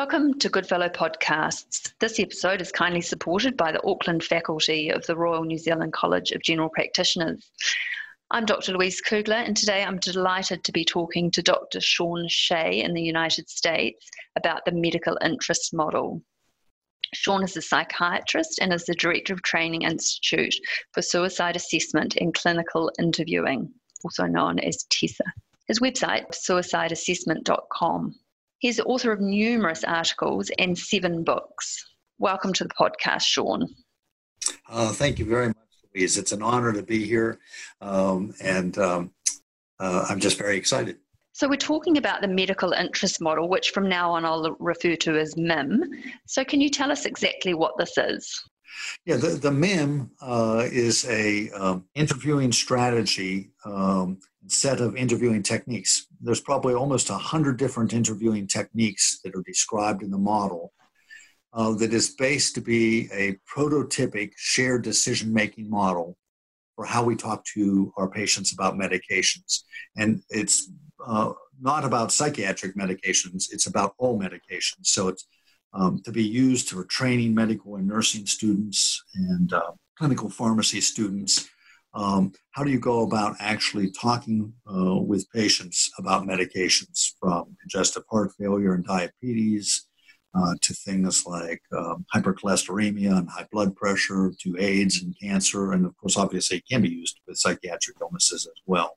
Welcome to Goodfellow Podcasts. This episode is kindly supported by the Auckland faculty of the Royal New Zealand College of General Practitioners. I'm Dr. Louise Kugler, and today I'm delighted to be talking to Dr. Shawn Shea in the United States about the medical interest model. Shawn is a psychiatrist and is the director of Training Institute for Suicide Assessment and Clinical Interviewing, also known as TISA. His website, suicideassessment.com. He's the author of numerous articles and seven books. Welcome to the podcast, Shawn. Uh, thank you very much, Louise. It's an honor to be here, um, and um, uh, I'm just very excited. So, we're talking about the medical interest model, which from now on I'll refer to as MIM. So, can you tell us exactly what this is? Yeah, the, the MIM uh, is a um, interviewing strategy um, set of interviewing techniques. There's probably almost 100 different interviewing techniques that are described in the model uh, that is based to be a prototypic shared decision making model for how we talk to our patients about medications. And it's uh, not about psychiatric medications, it's about all medications. So it's um, to be used for training medical and nursing students and uh, clinical pharmacy students um, how do you go about actually talking uh, with patients about medications from congestive heart failure and diabetes uh, to things like um, hypercholesteremia and high blood pressure to AIDS and cancer, and of course, obviously, it can be used with psychiatric illnesses as well.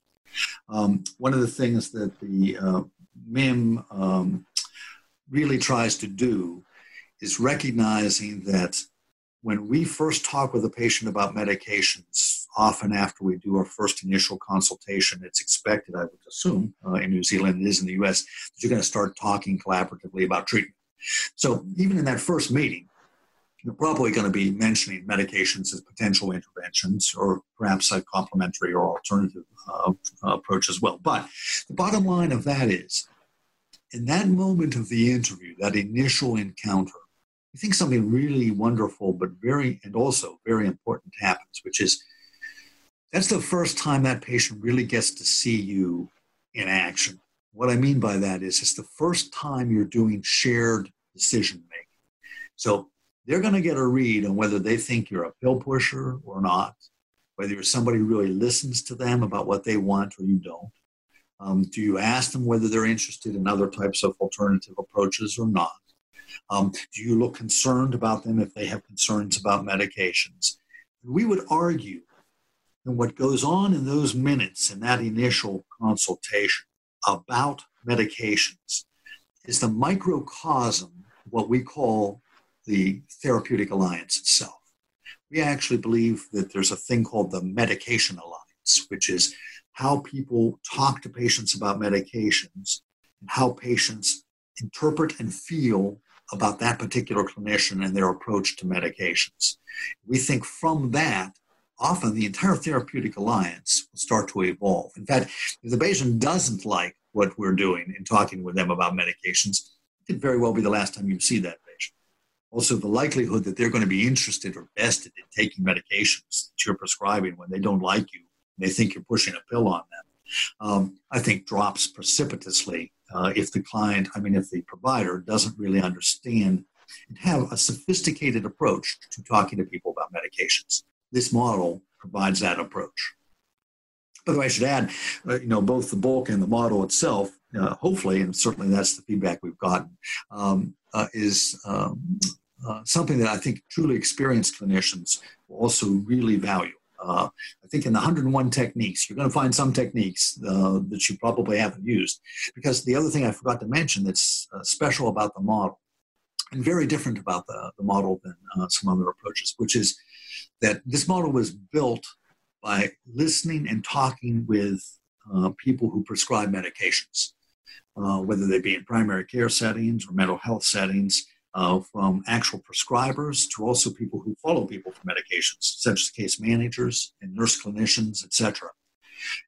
Um, one of the things that the uh, MIM um, really tries to do is recognizing that when we first talk with a patient about medications, often after we do our first initial consultation, it's expected, I would assume, uh, in New Zealand, it is in the US, that you're going to start talking collaboratively about treatment. So even in that first meeting, you're probably going to be mentioning medications as potential interventions or perhaps a complementary or alternative uh, approach as well. But the bottom line of that is, in that moment of the interview, that initial encounter, I think something really wonderful, but very, and also very important happens, which is that's the first time that patient really gets to see you in action. What I mean by that is it's the first time you're doing shared decision making. So they're going to get a read on whether they think you're a pill pusher or not, whether you're somebody who really listens to them about what they want or you don't. Um, do you ask them whether they're interested in other types of alternative approaches or not? Um, do you look concerned about them if they have concerns about medications? We would argue that what goes on in those minutes in that initial consultation about medications is the microcosm what we call the therapeutic alliance itself. We actually believe that there's a thing called the medication alliance, which is how people talk to patients about medications and how patients interpret and feel about that particular clinician and their approach to medications. We think from that, often the entire therapeutic alliance will start to evolve. In fact, if the patient doesn't like what we're doing in talking with them about medications, it could very well be the last time you see that patient. Also, the likelihood that they're going to be interested or vested in taking medications that you're prescribing when they don't like you, and they think you're pushing a pill on them, um, I think drops precipitously uh, if the client, I mean, if the provider doesn't really understand and have a sophisticated approach to talking to people about medications. This model provides that approach. By the way, I should add, uh, you know, both the bulk and the model itself, uh, hopefully, and certainly that's the feedback we've gotten, um, uh, is um, uh, something that I think truly experienced clinicians will also really value. Uh, I think in the 101 techniques, you're going to find some techniques uh, that you probably haven't used. Because the other thing I forgot to mention that's uh, special about the model, and very different about the, the model than uh, some other approaches, which is that this model was built by listening and talking with uh, people who prescribe medications, uh, whether they be in primary care settings or mental health settings uh, from actual prescribers to also people who follow people for medications, such as case managers and nurse clinicians, etc.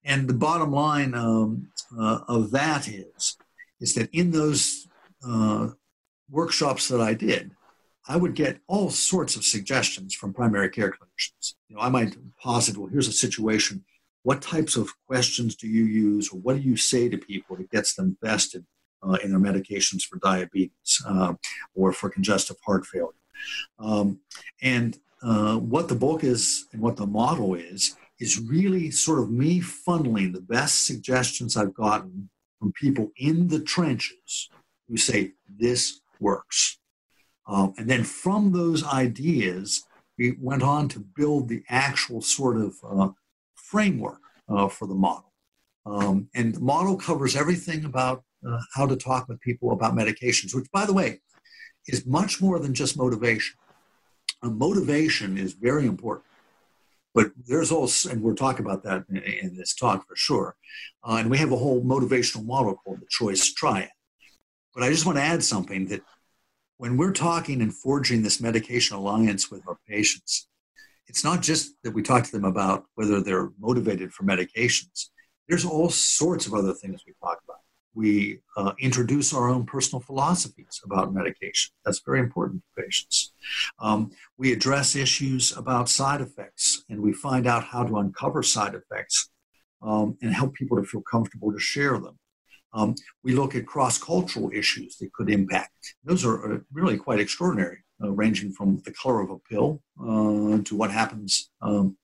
And the bottom line um, uh, of that is, is that in those uh, workshops that I did, I would get all sorts of suggestions from primary care clinicians. You know, I might posit, well, here's a situation. What types of questions do you use, or what do you say to people that gets them vested in their medications for diabetes uh, or for congestive heart failure. Um, and uh, what the book is and what the model is, is really sort of me funneling the best suggestions I've gotten from people in the trenches who say, this works. Um, and then from those ideas, we went on to build the actual sort of uh, framework uh, for the model. Um, and the model covers everything about uh, how to talk with people about medications, which, by the way, is much more than just motivation. Uh, motivation is very important. But there's also, and we'll talk about that in, in this talk for sure. Uh, and we have a whole motivational model called the choice triad. But I just want to add something that when we're talking and forging this medication alliance with our patients, it's not just that we talk to them about whether they're motivated for medications. There's all sorts of other things we talk. We uh, introduce our own personal philosophies about medication. That's very important to patients. Um, we address issues about side effects and we find out how to uncover side effects um, and help people to feel comfortable to share them. Um, we look at cross cultural issues that could impact. Those are uh, really quite extraordinary, uh, ranging from the color of a pill uh, to what happens um,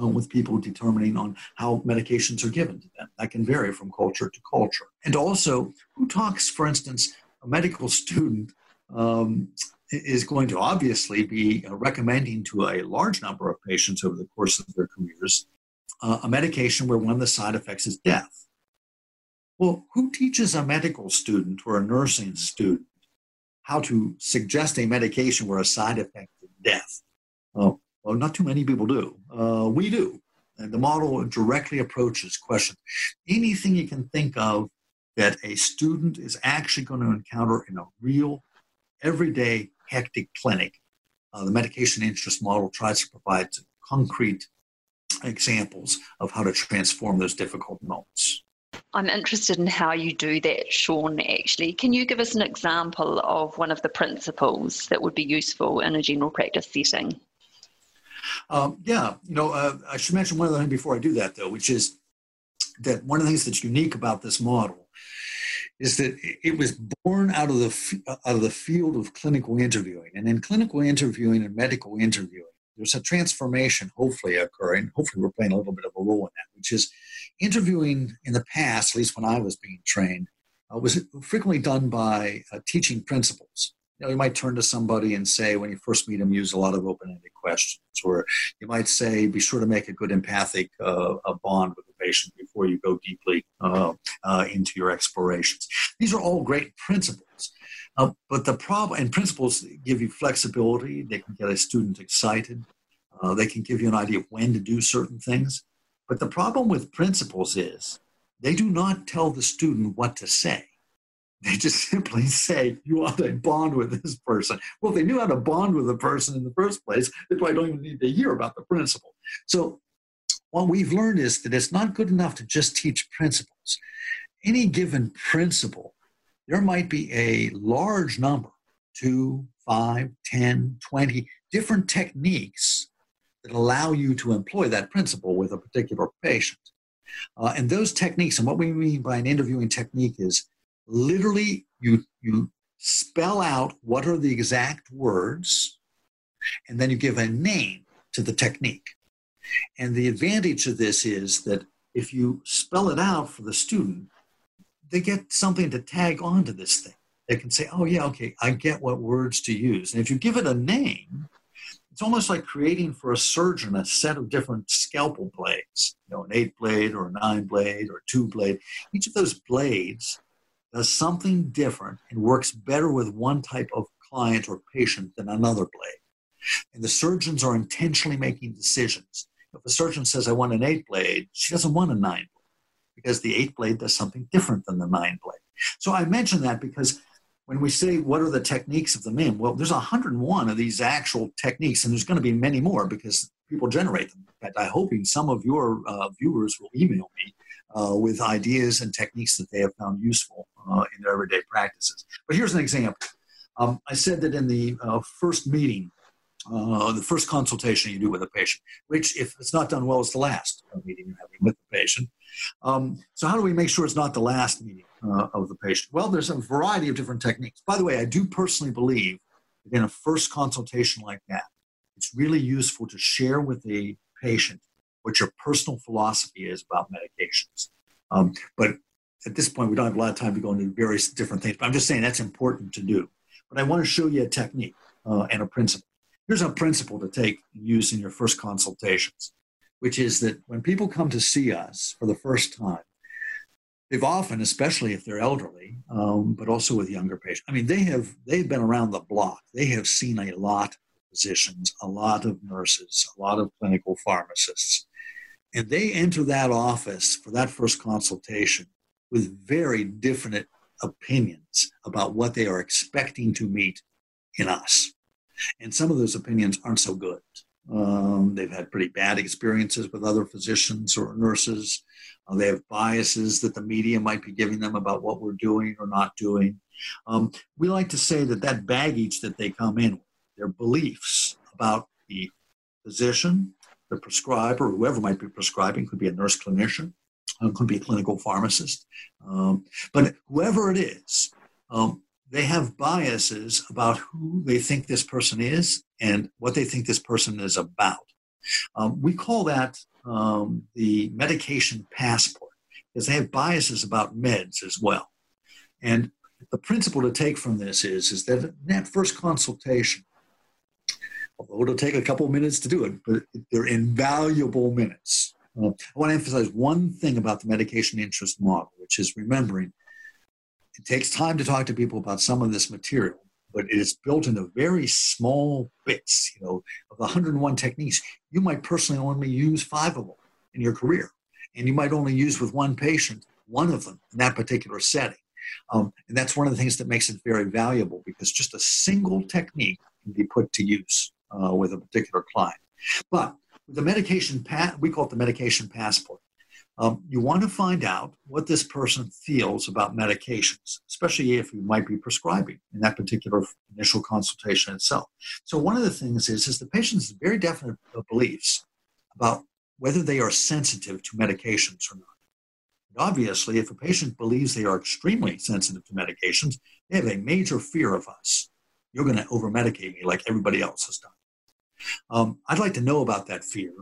uh, with people determining on how medications are given to them. That can vary from culture to culture. And also, who talks, for instance, a medical student um, is going to obviously be uh, recommending to a large number of patients over the course of their careers uh, a medication where one of the side effects is death. Well, who teaches a medical student or a nursing student how to suggest a medication where a side effect is death? Uh, well, not too many people do. Uh, we do. And the model directly approaches questions. Anything you can think of that a student is actually going to encounter in a real, everyday, hectic clinic, uh, the medication interest model tries to provide concrete examples of how to transform those difficult moments. I'm interested in how you do that, Shawn, actually. Can you give us an example of one of the principles that would be useful in a general practice setting? Um, yeah, you know, uh, I should mention one other thing before I do that, though, which is that one of the things that's unique about this model is that it was born out of the out of the field of clinical interviewing, and in clinical interviewing and medical interviewing, there's a transformation hopefully occurring. Hopefully, we're playing a little bit of a role in that, which is interviewing in the past, at least when I was being trained, uh, was frequently done by uh, teaching principles. You know, you might turn to somebody and say, when you first meet them, use a lot of open-ended questions, or you might say, be sure to make a good empathic uh, bond with the patient before you go deeply uh, uh, into your explorations. These are all great principles. Uh, but the problem, and principles give you flexibility. They can get a student excited. Uh, they can give you an idea of when to do certain things. But the problem with principles is they do not tell the student what to say. They just simply say, you ought to bond with this person. Well, if they knew how to bond with a person in the first place, they probably don't even need to hear about the principle. So, what we've learned is that it's not good enough to just teach principles. Any given principle, there might be a large number, two, five, ten, twenty different techniques that allow you to employ that principle with a particular patient. Uh, and those techniques, and what we mean by an interviewing technique is literally you, you spell out what are the exact words, and then you give a name to the technique. And the advantage of this is that if you spell it out for the student, they get something to tag onto this thing. They can say, oh, yeah, okay, I get what words to use. And if you give it a name, it's almost like creating for a surgeon a set of different scalpel blades, you know, an eight blade or a nine blade or two blade. Each of those blades does something different and works better with one type of client or patient than another blade. And the surgeons are intentionally making decisions. If a surgeon says, I want an eight blade, she doesn't want a nine blade because the eight blade does something different than the nine blade. So I mention that because when we say what are the techniques of the MIM, well, there's 101 of these actual techniques, and there's going to be many more because people generate them. In fact, I'm hoping some of your uh, viewers will email me uh, with ideas and techniques that they have found useful uh, in their everyday practices. But here's an example. Um, I said that in the uh, first meeting uh, the first consultation you do with a patient, which, if it's not done well, is the last meeting you're having with the patient. Um, so, how do we make sure it's not the last meeting uh, of the patient? Well, there's a variety of different techniques. By the way, I do personally believe that in a first consultation like that, it's really useful to share with the patient what your personal philosophy is about medications. Um, but at this point, we don't have a lot of time to go into various different things. But I'm just saying that's important to do. But I want to show you a technique uh, and a principle. Here's a principle to take and use in your first consultations, which is that when people come to see us for the first time, they've often, especially if they're elderly, um, but also with younger patients. I mean, they have they've been around the block. They have seen a lot of physicians, a lot of nurses, a lot of clinical pharmacists, and they enter that office for that first consultation with very different opinions about what they are expecting to meet in us. And some of those opinions aren't so good. Um, they've had pretty bad experiences with other physicians or nurses. Uh, they have biases that the media might be giving them about what we're doing or not doing. Um, we like to say that that baggage that they come in with, their beliefs about the physician, the prescriber, whoever might be prescribing, could be a nurse clinician, uh, could be a clinical pharmacist. Um, but whoever it is, um, they have biases about who they think this person is and what they think this person is about. Um, we call that um, the medication passport because they have biases about meds as well. And the principle to take from this is, is that in that first consultation, it'll take a couple minutes to do it, but they're invaluable minutes. Uh, I want to emphasize one thing about the medication interest model, which is remembering it takes time to talk to people about some of this material, but it is built into very small bits. You know, of the 101 techniques, you might personally only use five of them in your career, and you might only use with one patient one of them in that particular setting. Um, and that's one of the things that makes it very valuable because just a single technique can be put to use uh, with a particular client. But the medication, pa- we call it the medication passport. Um, you want to find out what this person feels about medications, especially if you might be prescribing in that particular initial consultation itself. So one of the things is, is the patient's very definite beliefs about whether they are sensitive to medications or not. And obviously, if a patient believes they are extremely sensitive to medications, they have a major fear of us. You're going to over medicate me like everybody else has done. Um, I'd like to know about that fear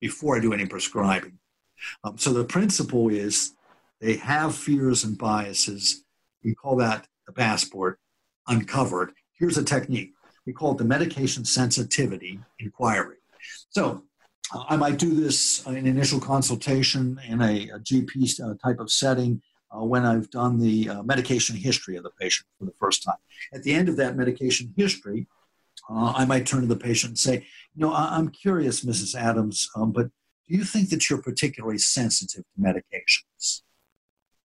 before I do any prescribing. Um, so the principle is they have fears and biases. We call that the passport uncovered. Here's a technique. We call it the medication sensitivity inquiry. So uh, I might do this in initial consultation in a, a GP uh, type of setting uh, when I've done the uh, medication history of the patient for the first time. At the end of that medication history, uh, I might turn to the patient and say, you know, I- am curious, Mrs. Adams, um, but do you think that you're particularly sensitive to medications?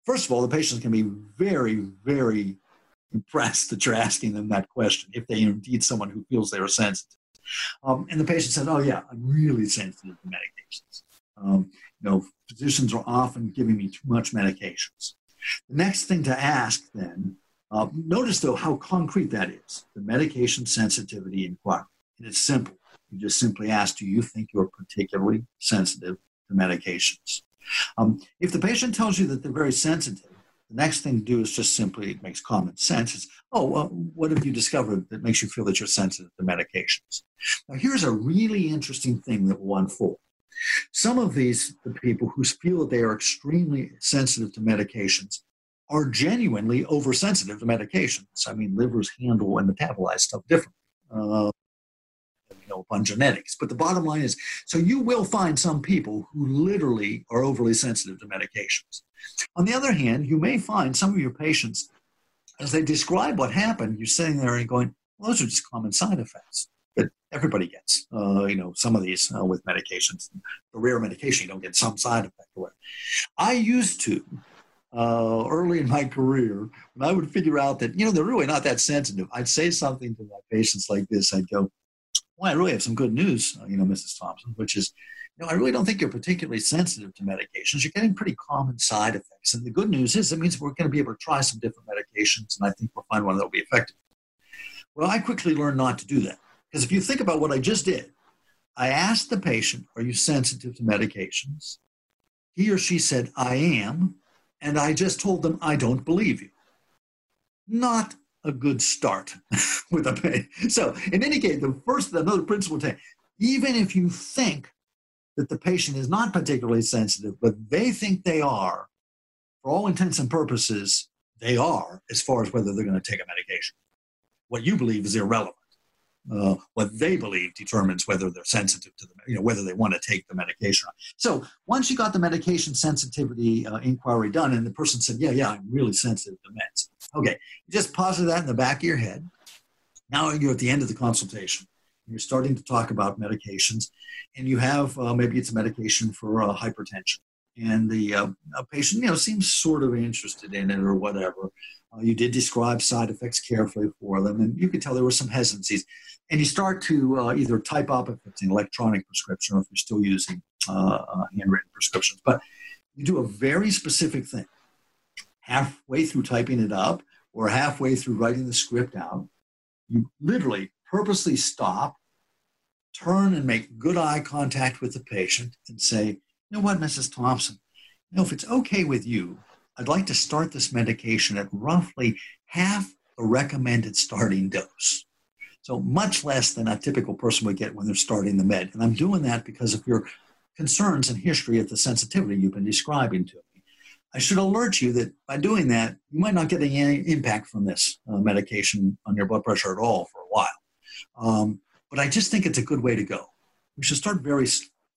First of all, the patients can be very, very impressed that you're asking them that question if they indeed someone who feels they're sensitive. Um, and the patient says, "Oh yeah, I'm really sensitive to medications. Um, you know, physicians are often giving me too much medications." The next thing to ask then, uh, notice though how concrete that is. The medication sensitivity inquiry, and it's simple. You just simply ask, do you think you're particularly sensitive to medications? Um, if the patient tells you that they're very sensitive, the next thing to do is just simply, it makes common sense, is, oh, well, what have you discovered that makes you feel that you're sensitive to medications? Now, here's a really interesting thing that will unfold. Some of these the people who feel that they are extremely sensitive to medications are genuinely oversensitive to medications. I mean, livers handle and metabolize stuff differently. Uh, know upon genetics. But the bottom line is so you will find some people who literally are overly sensitive to medications. On the other hand, you may find some of your patients, as they describe what happened, you're sitting there and going, well, those are just common side effects that everybody gets. Uh, you know, some of these uh, with medications, the rare medication, you don't get some side effect I used to, uh, early in my career, when I would figure out that, you know, they're really not that sensitive, I'd say something to my patients like this. I'd go, well, I really have some good news, uh, you know, Mrs. Thompson, which is, you know, I really don't think you're particularly sensitive to medications. You're getting pretty common side effects. And the good news is it means we're going to be able to try some different medications, and I think we'll find one that will be effective. Well, I quickly learned not to do that. Because if you think about what I just did, I asked the patient, Are you sensitive to medications? He or she said, I am. And I just told them, I don't believe you. Not a good start with a patient. So, in any case, the first, another principle to even if you think that the patient is not particularly sensitive, but they think they are, for all intents and purposes, they are as far as whether they're going to take a medication. What you believe is irrelevant. Uh, what they believe determines whether they're sensitive to the, you know, whether they want to take the medication. So once you got the medication sensitivity uh, inquiry done, and the person said, "Yeah, yeah, I'm really sensitive to meds." Okay, you just posit that in the back of your head. Now you're at the end of the consultation. You're starting to talk about medications, and you have uh, maybe it's a medication for uh, hypertension and the uh, patient, you know, seems sort of interested in it or whatever. Uh, you did describe side effects carefully for them, and you could tell there were some hesitancies. And you start to uh, either type up if it's an electronic prescription or if you're still using uh, uh, handwritten prescriptions. But you do a very specific thing. Halfway through typing it up or halfway through writing the script out, you literally purposely stop, turn and make good eye contact with the patient and say, you know what, Mrs. Thompson? You know, if it's okay with you, I'd like to start this medication at roughly half the recommended starting dose. So much less than a typical person would get when they're starting the med. And I'm doing that because of your concerns and history of the sensitivity you've been describing to me. I should alert you that by doing that, you might not get any impact from this uh, medication on your blood pressure at all for a while. Um, but I just think it's a good way to go. We should start very,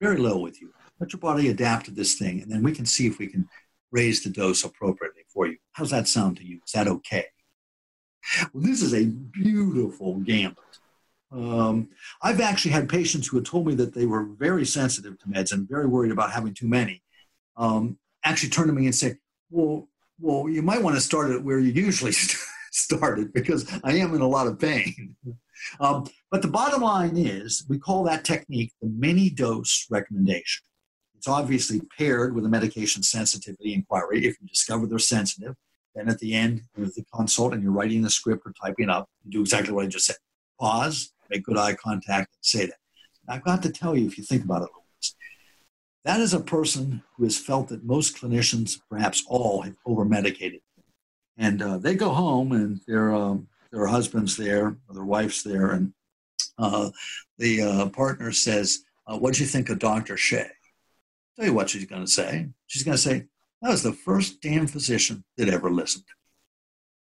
very low with you let your body adapt to this thing, and then we can see if we can raise the dose appropriately for you. How's that sound to you? Is that okay? Well, this is a beautiful gambit. Um, I've actually had patients who had told me that they were very sensitive to meds and very worried about having too many. Um, actually, turn to me and say, "Well, well, you might want to start it where you usually started because I am in a lot of pain." Um, but the bottom line is, we call that technique the mini dose recommendation. It's obviously paired with a medication sensitivity inquiry if you discover they're sensitive. Then at the end of the consult and you're writing the script or typing up, you do exactly what I just said. Pause, make good eye contact, and say that. I've got to tell you, if you think about it, that is a person who has felt that most clinicians, perhaps all, have over medicated. And uh, they go home and their, um, their husband's there, or their wife's there, and uh, the uh, partner says, uh, What do you think of Dr. Shea? Tell you what she's going to say. She's going to say, that was the first damn physician that ever listened.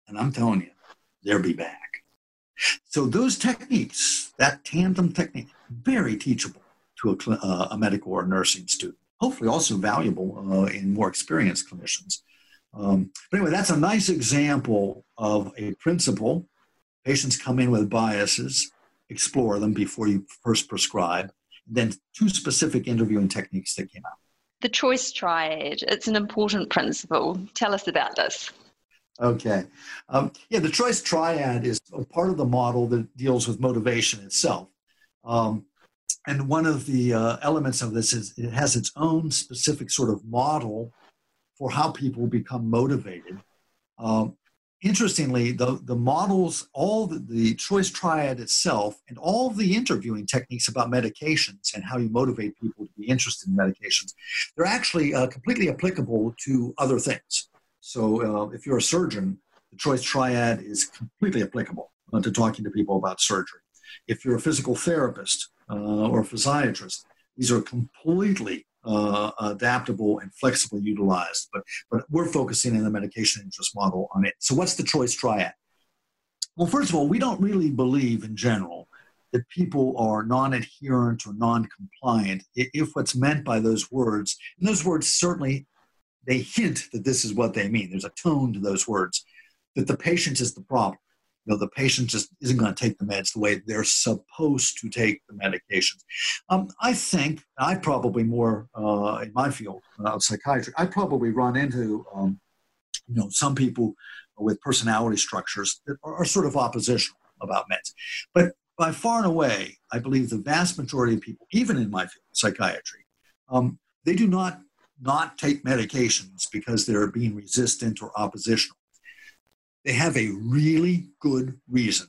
And I'm telling you, they'll be back. So those techniques, that tandem technique, very teachable to a, uh, a medical or nursing student. Hopefully also valuable uh, in more experienced clinicians. Um, but anyway, that's a nice example of a principle. Patients come in with biases, explore them before you first prescribe, then two specific interviewing techniques that came out. The choice triad, it's an important principle. Tell us about this. Okay. Um, yeah, the choice triad is a part of the model that deals with motivation itself. Um, and one of the uh, elements of this is it has its own specific sort of model for how people become motivated. Um, interestingly, the, the models, all the, the choice triad itself, and all the interviewing techniques about medications and how you motivate people to be interested in medications, they're actually uh, completely applicable to other things. So uh, if you're a surgeon, the choice triad is completely applicable to talking to people about surgery. If you're a physical therapist uh, or a physiatrist, these are completely uh, adaptable and flexibly utilized. But, but we're focusing in the medication interest model on it. So, what's the choice triad? Well, first of all, we don't really believe in general that people are non adherent or non compliant if what's meant by those words, and those words certainly they hint that this is what they mean. There's a tone to those words, that the patient is the problem you know, the patient just isn't going to take the meds the way they're supposed to take the medications. Um, I think I probably more uh, in my field of psychiatry, I probably run into um, you know some people with personality structures that are, are sort of oppositional about meds, but by far and away, I believe the vast majority of people, even in my field, psychiatry, um, they do not not take medications because they're being resistant or oppositional they have a really good reason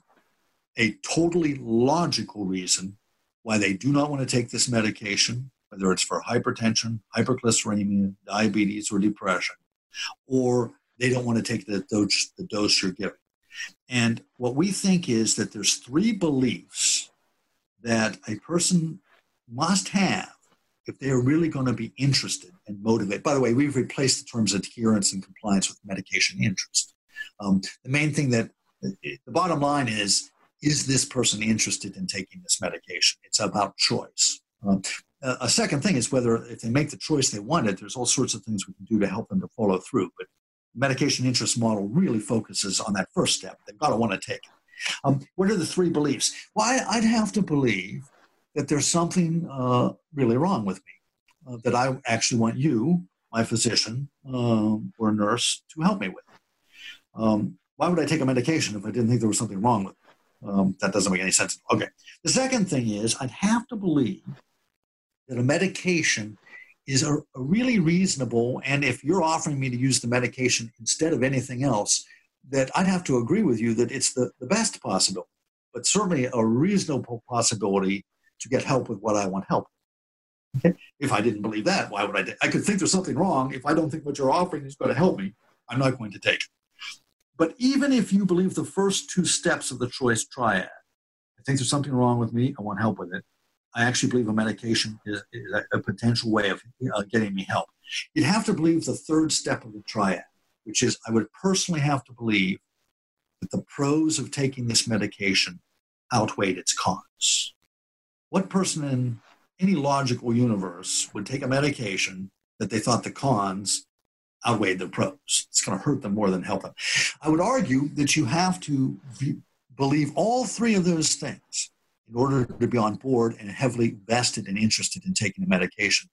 a totally logical reason why they do not want to take this medication, whether it's for hypertension, hyperglycemia, diabetes, or depression, or they don't want to take the dose, the dose you're giving. And what we think is that there's three beliefs that a person must have if they are really going to be interested and motivated. By the way, we've replaced the terms adherence and compliance with medication interest. Um, the main thing that the bottom line is is this person interested in taking this medication? It's about choice. Um, a second thing is whether if they make the choice they want it, there's all sorts of things we can do to help them to follow through. But medication interest model really focuses on that first step. They've got to want to take it. Um, what are the three beliefs? Well, I, would have to believe that there's something uh, really wrong with me uh, that I actually want you, my physician um, or nurse, to help me with. Um, why would I take a medication if I didn't think there was something wrong with it? Um, that doesn't make any sense. Okay. The second thing is I'd have to believe that a medication is a, a really reasonable, and if you're offering me to use the medication instead of anything else, that I'd have to agree with you that it's the, the best possibility, but certainly a reasonable possibility to get help with what I want help. Okay? If I didn't believe that, why would I? I could think there's something wrong. If I don't think what you're offering is going to help me, I'm not going to take it. But even if you believe the first two steps of the choice triad, I think there's something wrong with me, I want help with it. I actually believe a medication is, is a, a, potential way of uh, getting me help. You'd have to believe the third step of the triad, which is I would personally have to believe that the pros of taking this medication outweighed its cons. What person in any logical universe would take a medication that they thought the cons outweighed the pros? It's going to hurt them more than help them. I would argue that you have to believe all three of those things in order to be on board and heavily vested and interested in taking the medication.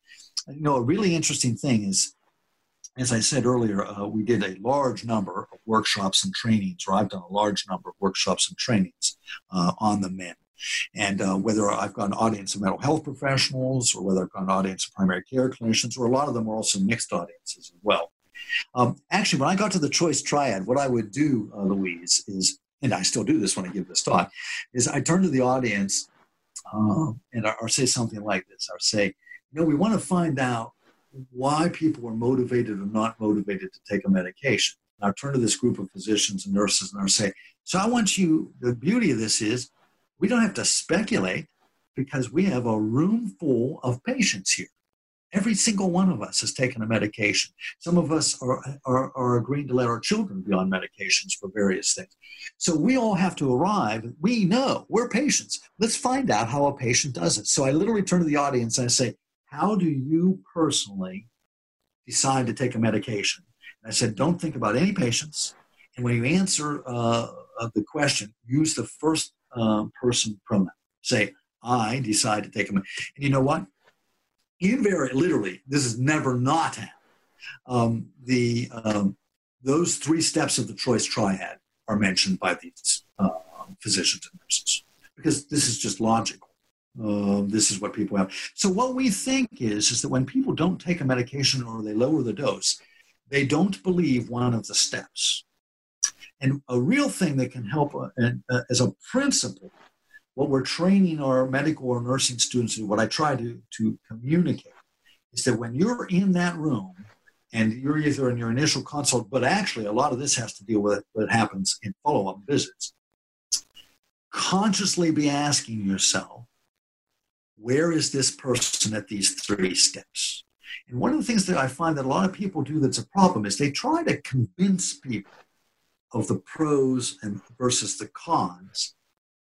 You know, a really interesting thing is, as I said earlier, uh, we did a large number of workshops and trainings, or I've done a large number of workshops and trainings uh, on the MIM. And uh, whether I've got an audience of mental health professionals or whether I've got an audience of primary care clinicians, or a lot of them are also mixed audiences as well. Um, actually, when I got to the choice triad, what I would do, uh, Louise, is and I still do this when I give this talk, is I turn to the audience um, and or say something like this, or say, you know, we want to find out why people are motivated or not motivated to take a medication. And I turn to this group of physicians and nurses and I say, so I want you, the beauty of this is we don't have to speculate because we have a room full of patients here. Every single one of us has taken a medication. Some of us are, are, are, agreeing to let our children be on medications for various things. So we all have to arrive. We know we're patients. Let's find out how a patient does it. So I literally turn to the audience and I say, How do you personally decide to take a medication? And I said, Don't think about any patients. And when you answer uh, the question, use the first uh, person pronoun. Say, I decide to take a medication. And you know what? Very literally, this is never not. Um, the um, those three steps of the choice triad are mentioned by these uh, physicians and nurses because this is just logical. Uh, this is what people have. So what we think is is that when people don't take a medication or they lower the dose, they don't believe one of the steps. And a real thing that can help uh, uh, as a principle what we're training our medical or nursing students to what I try to, to communicate is that when you're in that room and you're either in your initial consult, but actually a lot of this has to deal with what happens in follow up visits, consciously be asking yourself, where is this person at these three steps? And one of the things that I find that a lot of people do that's a problem is they try to convince people of the pros and versus the cons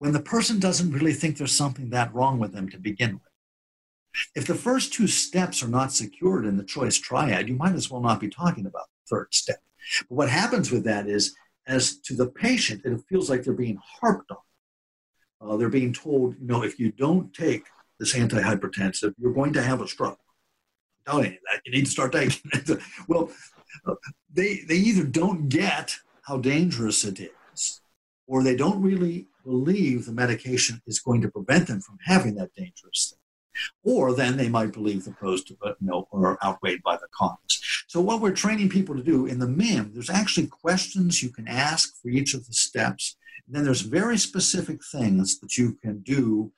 when the person doesn't really think there's something that wrong with them to begin with. If the first two steps are not secured in the choice triad, you might as well not be talking about the third step. But what happens with that is, as to the patient, it feels like they're being harped on. Uh, they're being told, you know, if you don't take this antihypertensive, you're going to have a stroke. I'm telling you that. You need to start taking it. well, they, they either don't get how dangerous it is, or they don't really believe the medication is going to prevent them from having that dangerous thing. Or then they might believe the pros to, you know, are outweighed by the cons. So what we're training people to do in the MIM, there's actually questions you can ask for each of the steps. And then there's very specific things that you can do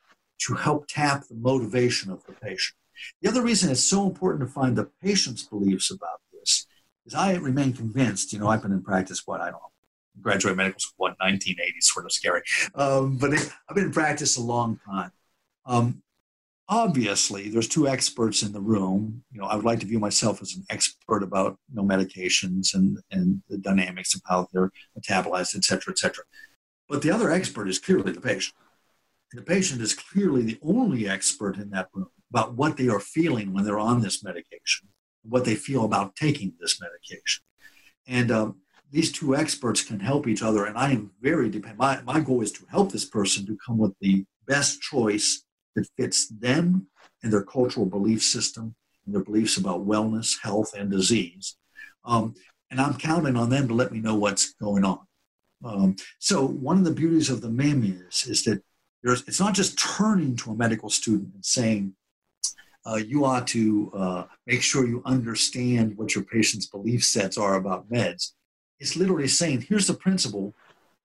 to help tap the motivation of the patient. The other reason it's so important to find the patient's beliefs about this is I remain convinced, you know, I've been in practice, what, I don't know, graduate medical school, what, 1980, sort of scary. Um, but it, I've been in practice a long time. Um, obviously, there's two experts in the room. You know, I would like to view myself as an expert about, you know, medications and, and the dynamics of how they're metabolized, et cetera, et cetera. But the other expert is clearly the patient. And the patient is clearly the only expert in that room about what they are feeling when they're on this medication, what they feel about taking this medication. And um, these two experts can help each other. And I am very dependent. My, my goal is to help this person to come with the best choice that fits them and their cultural belief system and their beliefs about wellness, health, and disease. Um, and I'm counting on them to let me know what's going on. Um, so one of the beauties of the MIM is, is that there's, it's not just turning to a medical student and saying, uh, you ought to uh, make sure you understand what your patient's belief sets are about meds. It's literally saying, here's the principle,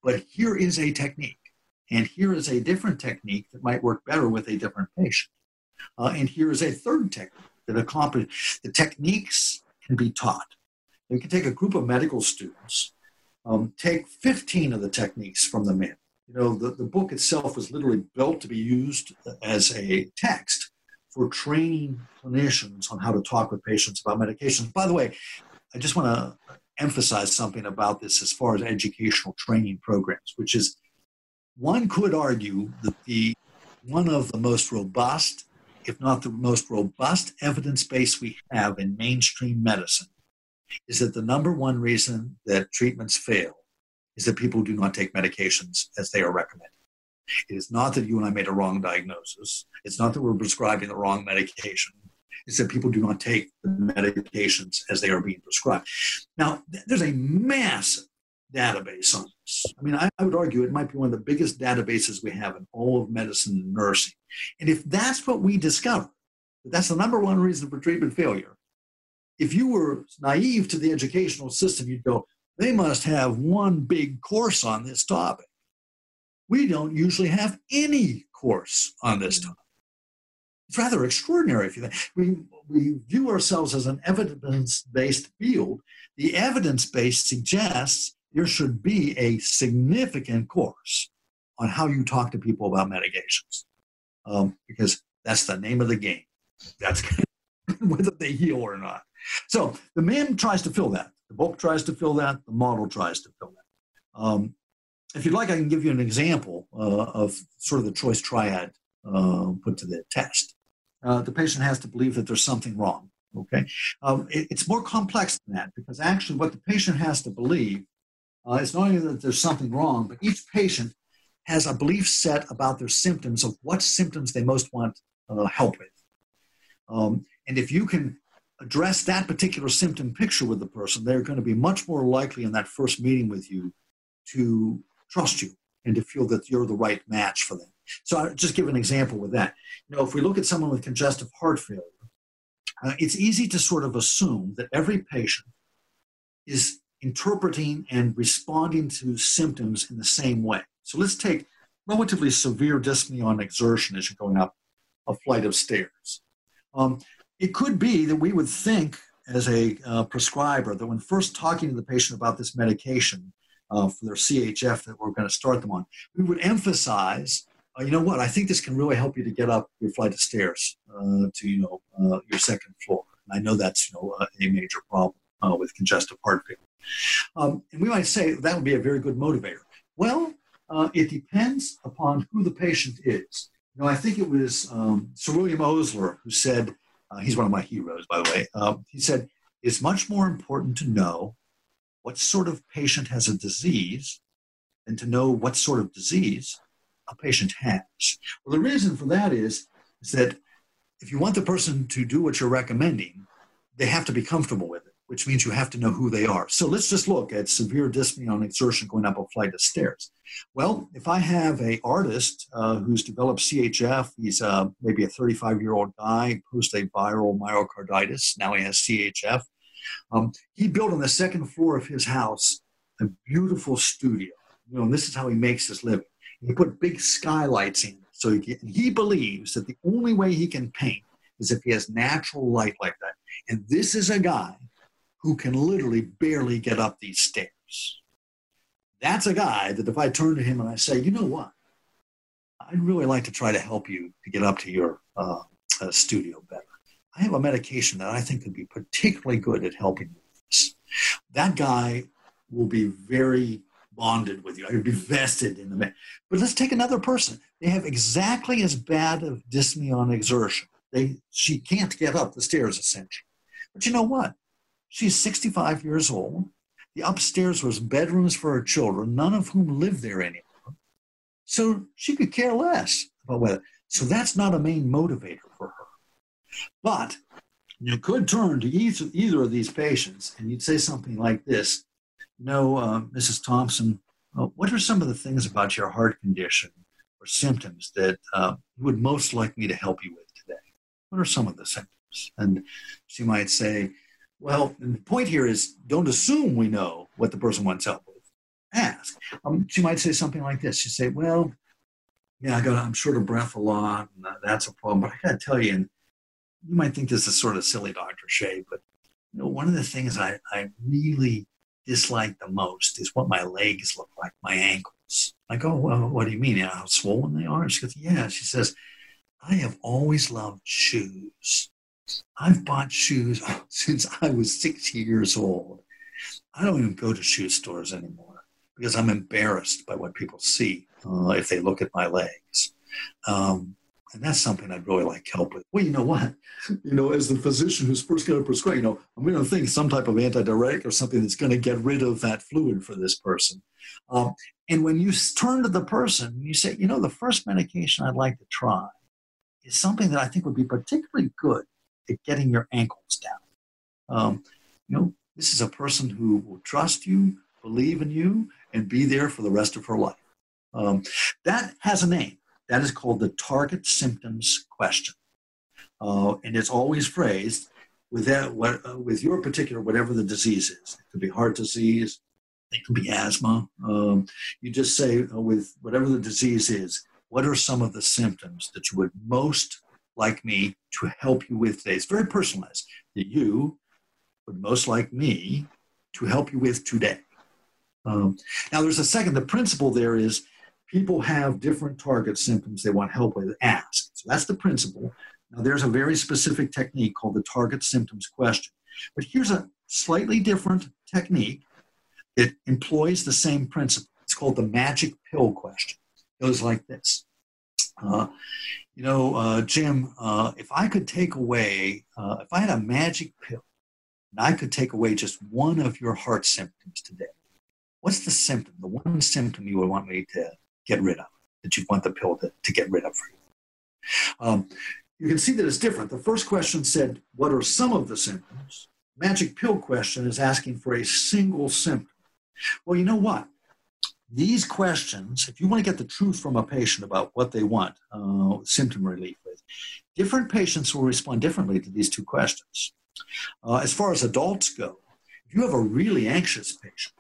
but here is a technique. And here is a different technique that might work better with a different patient. Uh, and here is a third technique that accomplishes the techniques can be taught. You can take a group of medical students, um, take 15 of the techniques from the MIM. You know, the, the book itself was literally built to be used as a text for training clinicians on how to talk with patients about medications. By the way, I just want to emphasize something about this as far as educational training programs, which is one could argue that the one of the most robust, if not the most robust evidence base we have in mainstream medicine is that the number one reason that treatments fail is that people do not take medications as they are recommended. It is not that you and I made a wrong diagnosis. It's not that we're prescribing the wrong medication. It's that people do not take the medications as they are being prescribed. Now, there's a massive database on this. I mean, I, I would argue it might be one of the biggest databases we have in all of medicine and nursing. And if that's what we discover, that's the number one reason for treatment failure. If you were naive to the educational system, you'd go, they must have one big course on this topic we don't usually have any course on this mm. topic. Rather extraordinary if you think. We, we view ourselves as an evidence based field. The evidence base suggests there should be a significant course on how you talk to people about medications um, because that's the name of the game. That's whether they heal or not. So the MIM tries to fill that. The book tries to fill that. The model tries to fill that. Um, if you'd like, I can give you an example uh, of sort of the choice triad uh, put to the test. Uh, the patient has to believe that there's something wrong. Okay, um, it, it's more complex than that because actually, what the patient has to believe uh, is not only that there's something wrong, but each patient has a belief set about their symptoms of what symptoms they most want uh, help with. Um, and if you can address that particular symptom picture with the person, they're going to be much more likely in that first meeting with you to trust you and to feel that you're the right match for them. So I'll just give an example with that. You know, if we look at someone with congestive heart failure, uh, it's easy to sort of assume that every patient is interpreting and responding to symptoms in the same way. So let's take relatively severe dyspnea on exertion as you're going up a flight of stairs. Um, it could be that we would think as a uh, prescriber that when first talking to the patient about this medication, uh, for their CHF that we're going to start them on. We would emphasize, uh, you know what, I think this can really help you to get up your flight of stairs uh, to, you know, uh, your second floor. And I know that's, you know, a major problem uh, with congestive heart failure. Um, and we might say that would be a very good motivator. Well, uh, it depends upon who the patient is. You know, I think it was um, Sir William Osler who said, he's one of my heroes, by the way. Um, he said, it's much more important to know what sort of patient has a disease than to know what sort of disease a patient has. Well, the reason for that is, is that if you want the person to do what you're recommending, they have to be comfortable with it. which means you have to know who they are. So let's just look at severe dyspnea on exertion going up a flight of stairs. Well, if I have a artist uh, who's developed CHF, he's uh, maybe a 35 year old guy, post a viral myocarditis. Now he has CHF. Um, he built on the second floor of his house a beautiful studio. You know, and this is how he makes his living. He put big skylights in. So he, he believes that the only way he can paint is if he has natural light like that. And this is a guy who can literally barely get up these stairs. That's a guy that if I turn to him and I say, you know what? I'd really like to try to help you to get up to your uh, uh, studio better. I have a medication that I think could be particularly good at helping you with this. That guy will be very bonded with you. I'd be vested in the man. But let's take another person. They have exactly as bad of dyspnea on exertion. They, she can't get up the stairs, essentially. But you know what? She's 65 years old. The upstairs was bedrooms for her children, none of whom live there anymore. So she could care less about whether. So that's not a main motivator for her. But you could turn to either, either of these patients and you'd say something like this No, uh, Mrs. Thompson, uh, what are some of the things about your heart condition or symptoms that uh, you would most like me to help you with today? What are some of the symptoms? And she might say, well, the point here is don't assume we know what the person wants help with. Ask. Um, she might say something like this. She'd say, well, yeah, I got, I'm short of breath a lot, and that's a problem. But I got to tell you, and you might think this is sort of silly, Dr. Shea, but you know, one of the things I, I really dislike the most is what my legs look like, my ankles. I go, well, what do you mean? How swollen they are? She goes, yeah. She says, I have always loved shoes. I've bought shoes since I was six years old. I don't even go to shoe stores anymore because I'm embarrassed by what people see uh, if they look at my legs. Um, and that's something I'd really like help with. Well, you know what? You know, as the physician who's first going to prescribe, you know, I'm going to think some type of antidiuretic or something that's going to get rid of that fluid for this person. Um, and when you turn to the person, you say, you know, the first medication I'd like to try is something that I think would be particularly good at getting your ankles down. Um, you know, this is a person who will trust you, believe in you, and be there for the rest of her life. Um, that has a name. That is called the target symptoms question. Uh, and it's always phrased with that, what, uh, with your particular, whatever the disease is. It could be heart disease, it could be asthma. Um, you just say, uh, with whatever the disease is, what are some of the symptoms that you would most like me to help you with today. It's very personalized that you would most like me to help you with today. Um, now, there's a second, the principle there is people have different target symptoms they want help with. Ask. So that's the principle. Now, there's a very specific technique called the target symptoms question. But here's a slightly different technique that employs the same principle. It's called the magic pill question. It goes like this uh, you know, uh, Jim, uh, if I could take away, uh, if I had a magic pill and I could take away just one of your heart symptoms today, what's the symptom, the one symptom you would want me to get rid of, that you want the pill to, to get rid of for you? Um, you can see that it's different. The first question said, What are some of the symptoms? Magic pill question is asking for a single symptom. Well, you know what? these questions, if you want to get the truth from a patient about what they want uh, symptom relief with, different patients will respond differently to these two questions. Uh, as far as adults go, if you have a really anxious patient,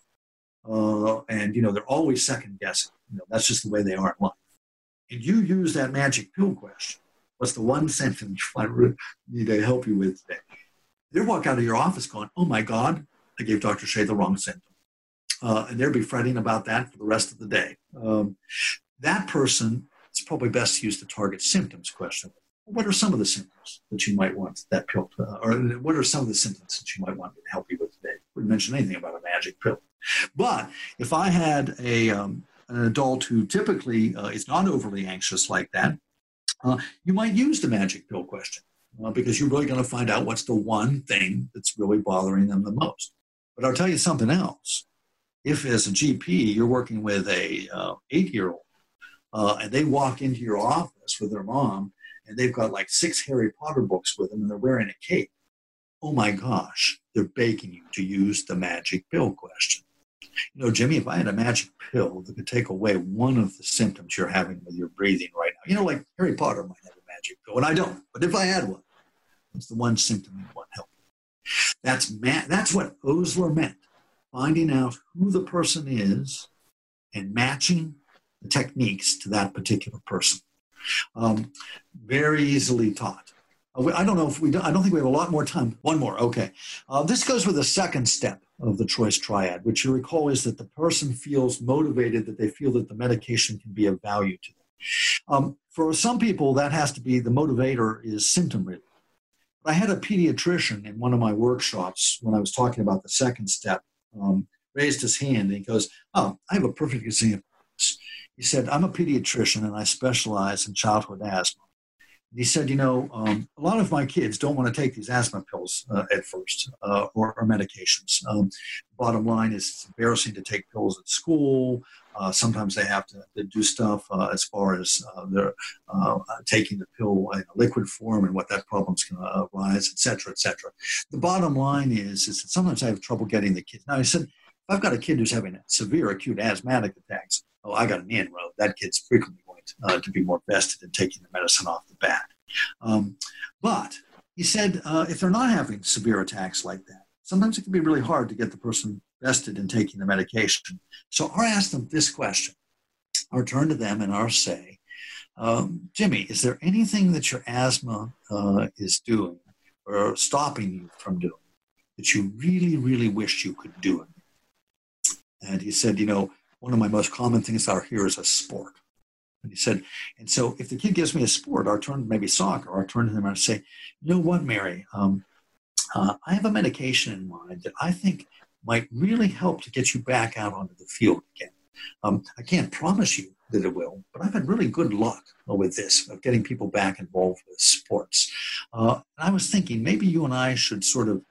uh, and you know they're always second guessing, you know that's just the way they are in life, and you use that magic pill question, what's the one symptom you want me to help you with today? They walk out of your office going, "Oh my God, I gave Dr. Shea the wrong symptom." uh, and they'll be fretting about that for the rest of the day. Um, that person, it's probably best to use the target symptoms question. What are some of the symptoms that you might want that pill, to, or what are some of the symptoms that you might want to help you with today? Wouldn't mention anything about a magic pill. But if I had a um, an adult who typically uh, is not overly anxious like that, uh, you might use the magic pill question uh, because you're really going to find out what's the one thing that's really bothering them the most. But I'll tell you something else if as a GP you're working with a uh, eight year old uh, and they walk into your office with their mom and they've got like six Harry Potter books with them and they're wearing a cape, oh my gosh, they're begging you to use the magic pill question. You know, Jimmy, if I had a magic pill that could take away one of the symptoms you're having with your breathing right now, you know, like Harry Potter might have a magic pill, and I don't, but if I had one, it's the one symptom you want help. That's, ma- that's what Osler meant finding out who the person is and matching the techniques to that particular person. Um, very easily taught. Uh, I don't know if we, I don't think we have a lot more time. One more, okay. Uh, this goes with the second step of the choice triad, which you recall is that the person feels motivated, that they feel that the medication can be of value to them. Um, for some people, that has to be the motivator is symptom relief. I had a pediatrician in one of my workshops when I was talking about the second step um, raised his hand and he goes, Oh, I have a perfect example. He said, I'm a pediatrician and I specialize in childhood asthma. He said, You know, um, a lot of my kids don't want to take these asthma pills uh, at first uh, or, or, medications. Um, bottom line is it's embarrassing to take pills at school. Uh, sometimes they have to, to do stuff uh, as far as uh, they're uh, taking the pill in a liquid form and what that problem's going to arise, et cetera, et cetera. The bottom line is, is that sometimes I have trouble getting the kids. Now, I said, I've got a kid who's having severe acute asthmatic attacks, oh, I got an inroad. That kid's frequently uh, to be more vested in taking the medicine off the bat. Um, but he said uh, if they're not having severe attacks like that, sometimes it can be really hard to get the person vested in taking the medication. So I asked them this question. I'll turn to them and I'll say, um, Jimmy, is there anything that your asthma uh, is doing or stopping you from doing that you really, really wish you could do it? And he said, you know, one of my most common things out here is a sport. And he said, and so if the kid gives me a sport, I'll turn maybe soccer, or I'll turn to them and say, you know what, Mary, um, uh, I have a medication in mind that I think might really help to get you back out onto the field again. Um, I can't promise you that it will, but I've had really good luck with this, of getting people back involved with sports. Uh, and I was thinking maybe you and I should sort of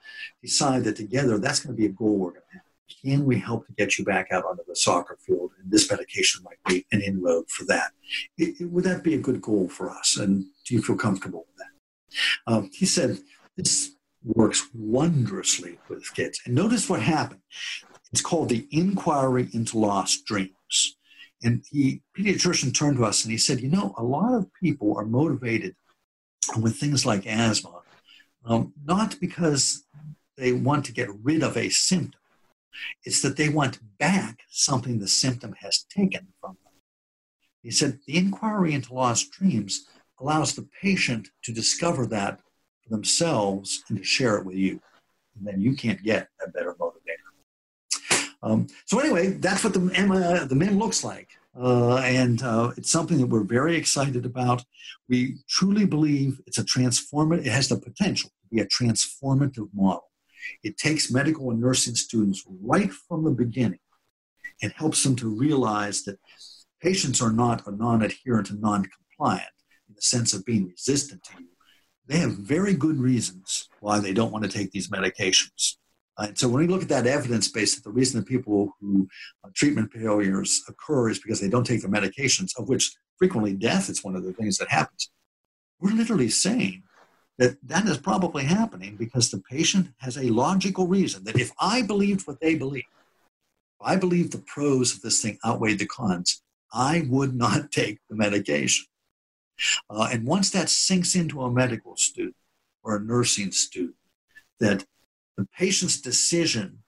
decide that together that's going to be a goal we're going to have. Can we help to get you back out onto the soccer field? And this medication might be an inroad for that. It, it, would that be a good goal for us? And do you feel comfortable with that? Um, he said, This works wondrously with kids. And notice what happened. It's called the Inquiry into Lost Dreams. And the pediatrician turned to us and he said, You know, a lot of people are motivated with things like asthma, um, not because they want to get rid of a symptom, it's that they want back something the symptom has taken from them. He said, The inquiry into lost dreams allows the patient to discover that for themselves and to share it with you. And then you can't get a better motivator. Um, so anyway, that's what the, uh, the MIM looks like. Uh, and uh, it's something that we're very excited about. We truly believe it's a transformative, it has the potential to be a transformative model. It takes medical and nursing students right from the beginning and helps them to realize that patients are not a non adherent and non compliant in the sense of being resistant to you they have very good reasons why they don't want to take these medications. Uh, and so when we look at that evidence base, that the reason that people who uh, treatment failures occur is because they don't take their medications, of which frequently death is one of the things that happens. We're literally saying that that is probably happening because the patient has a logical reason that if I believed what they believe, if I believe the pros of this thing outweighed the cons, I would not take the medication. Uh, and once that sinks into a medical student or a nursing student, that the patient's decision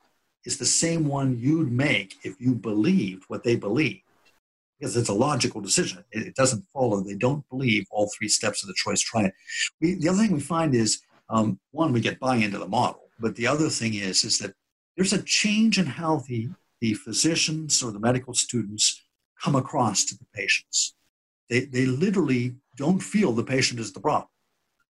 is the same one you'd make if you believed what they believe. Because it's a logical decision. It, it doesn't follow. They don't believe all three steps of the choice triad. We, the other thing we find is um, one, we get buy into the model. But the other thing is, is that there's a change in how the, the physicians or the medical students come across to the patients. They, they literally don't feel the patient is the problem.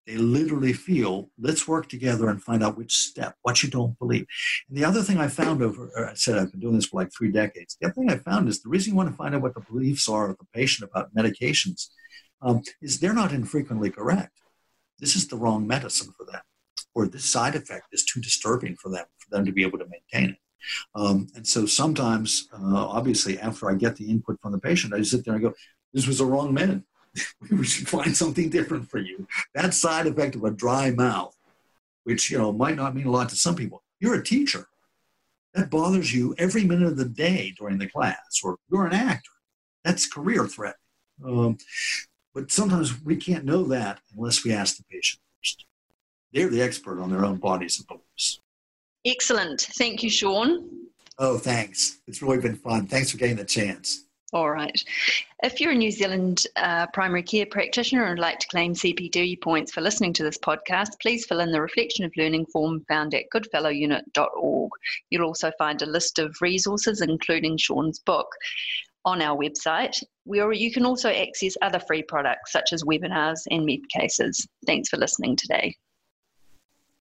They literally feel, let's work together and find out which step, what you don't believe. And the other thing I found over, I said I've been doing this for like three decades. The other thing I found is the reason you want to find out what the beliefs are of the patient about medications um, is they're not infrequently correct. This is the wrong medicine for them, or this side effect is too disturbing for them, for them to be able to maintain it. Um, and so sometimes, uh, obviously, after I get the input from the patient, I sit there and go, this was a wrong med. we should find something different for you. That side effect of a dry mouth which you know might not mean a lot to some people. You're a teacher. That bothers you every minute of the day during the class, or you're an actor. That's career threat. Um, but sometimes we can't know that unless we ask the patient first. They're the expert on their own bodies and beliefs. Excellent. Thank you, Shawn. Oh, thanks. It's really been fun. Thanks for getting the chance. All right. If you're a New Zealand uh, primary care practitioner and would like to claim CPD points for listening to this podcast, please fill in the Reflection of Learning form found at goodfellowunit.org. You'll also find a list of resources, including Shawn's book, on our website, you can also access other free products such as webinars and med cases. Thanks for listening today.